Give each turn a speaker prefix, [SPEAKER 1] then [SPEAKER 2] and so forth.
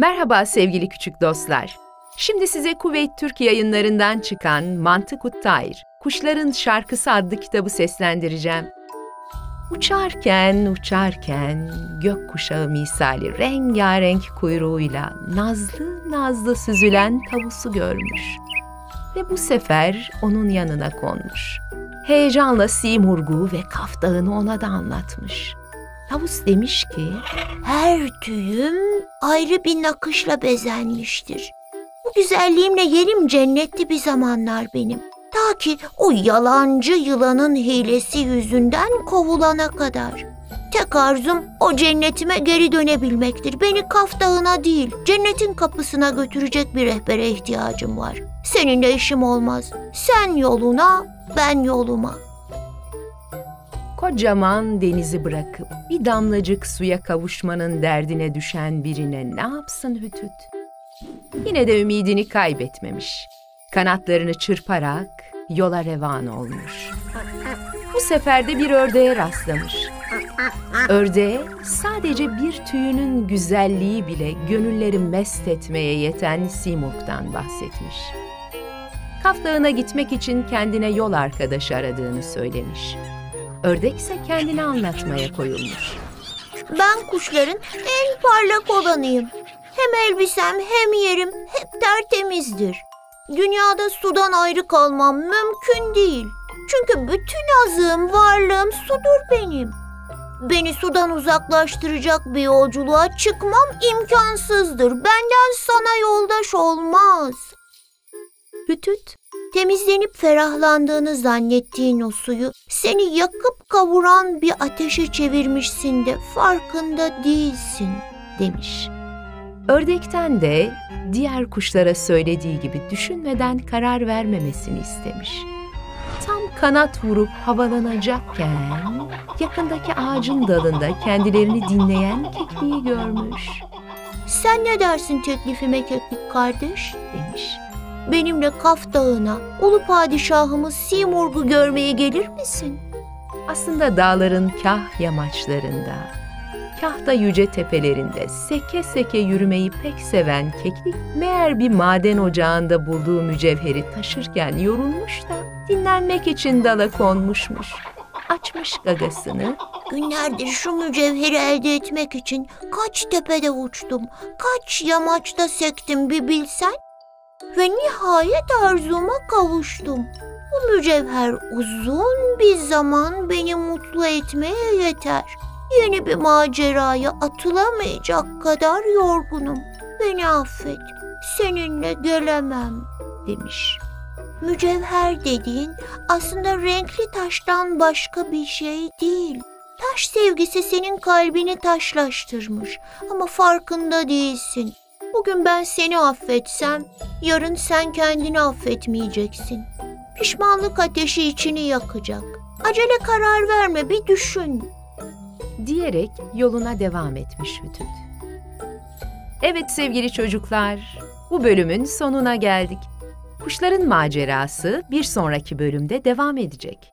[SPEAKER 1] Merhaba sevgili küçük dostlar. Şimdi size Kuveyt Türk yayınlarından çıkan Mantık Uttayr, Kuşların Şarkısı adlı kitabı seslendireceğim. Uçarken uçarken gökkuşağı misali rengarenk kuyruğuyla nazlı nazlı süzülen tavusu görmüş. Ve bu sefer onun yanına konmuş. Heyecanla simurgu ve kaftağını ona da anlatmış. Tavus demiş ki,
[SPEAKER 2] Her tüyüm ayrı bir nakışla bezenmiştir. Bu güzelliğimle yerim cennetti bir zamanlar benim. Ta ki o yalancı yılanın hilesi yüzünden kovulana kadar. Tek arzum o cennetime geri dönebilmektir. Beni Kaf Dağı'na değil, cennetin kapısına götürecek bir rehbere ihtiyacım var. Seninle işim olmaz. Sen yoluna, ben yoluma.
[SPEAKER 1] Kocaman denizi bırakıp bir damlacık suya kavuşmanın derdine düşen birine ne yapsın Hütüt? Yine de ümidini kaybetmemiş. Kanatlarını çırparak yola revan olmuş. Bu sefer de bir ördeğe rastlamış. Ördeğe sadece bir tüyünün güzelliği bile gönülleri mest etmeye yeten Simurg'dan bahsetmiş. Kaf Dağı'na gitmek için kendine yol arkadaşı aradığını söylemiş. Ördek ise kendini anlatmaya koyulmuş.
[SPEAKER 2] Ben kuşların en parlak olanıyım. Hem elbisem hem yerim hep tertemizdir. Dünyada sudan ayrı kalmam mümkün değil. Çünkü bütün azığım, varlığım sudur benim. Beni sudan uzaklaştıracak bir yolculuğa çıkmam imkansızdır. Benden sana yoldaş olmaz.
[SPEAKER 1] Hütüt,
[SPEAKER 2] Temizlenip ferahlandığını zannettiğin o suyu seni yakıp kavuran bir ateşe çevirmişsin de farkında değilsin demiş.
[SPEAKER 1] ördekten de diğer kuşlara söylediği gibi düşünmeden karar vermemesini istemiş. Tam kanat vurup havalanacakken yakındaki ağacın dalında kendilerini dinleyen kekliği görmüş.
[SPEAKER 2] Sen ne dersin teklifime keklik kardeş demiş. Benimle Kaf Dağı'na ulu padişahımız Simurg'u görmeye gelir misin?
[SPEAKER 1] Aslında dağların kah yamaçlarında, kah da yüce tepelerinde seke seke yürümeyi pek seven keklik meğer bir maden ocağında bulduğu mücevheri taşırken yorulmuş da dinlenmek için dala konmuşmuş. Açmış gagasını,
[SPEAKER 2] Günlerdir şu mücevheri elde etmek için kaç tepede uçtum, kaç yamaçta sektim bir bilsen. Ve nihayet arzuma kavuştum. Bu mücevher uzun bir zaman beni mutlu etmeye yeter. Yeni bir maceraya atılamayacak kadar yorgunum. Beni affet, seninle gelemem demiş. Mücevher dediğin aslında renkli taştan başka bir şey değil. Taş sevgisi senin kalbini taşlaştırmış ama farkında değilsin. Bugün ben seni affetsem, yarın sen kendini affetmeyeceksin. Pişmanlık ateşi içini yakacak. Acele karar verme, bir düşün.
[SPEAKER 1] diyerek yoluna devam etmiş Hütüt. Evet sevgili çocuklar, bu bölümün sonuna geldik. Kuşların macerası bir sonraki bölümde devam edecek.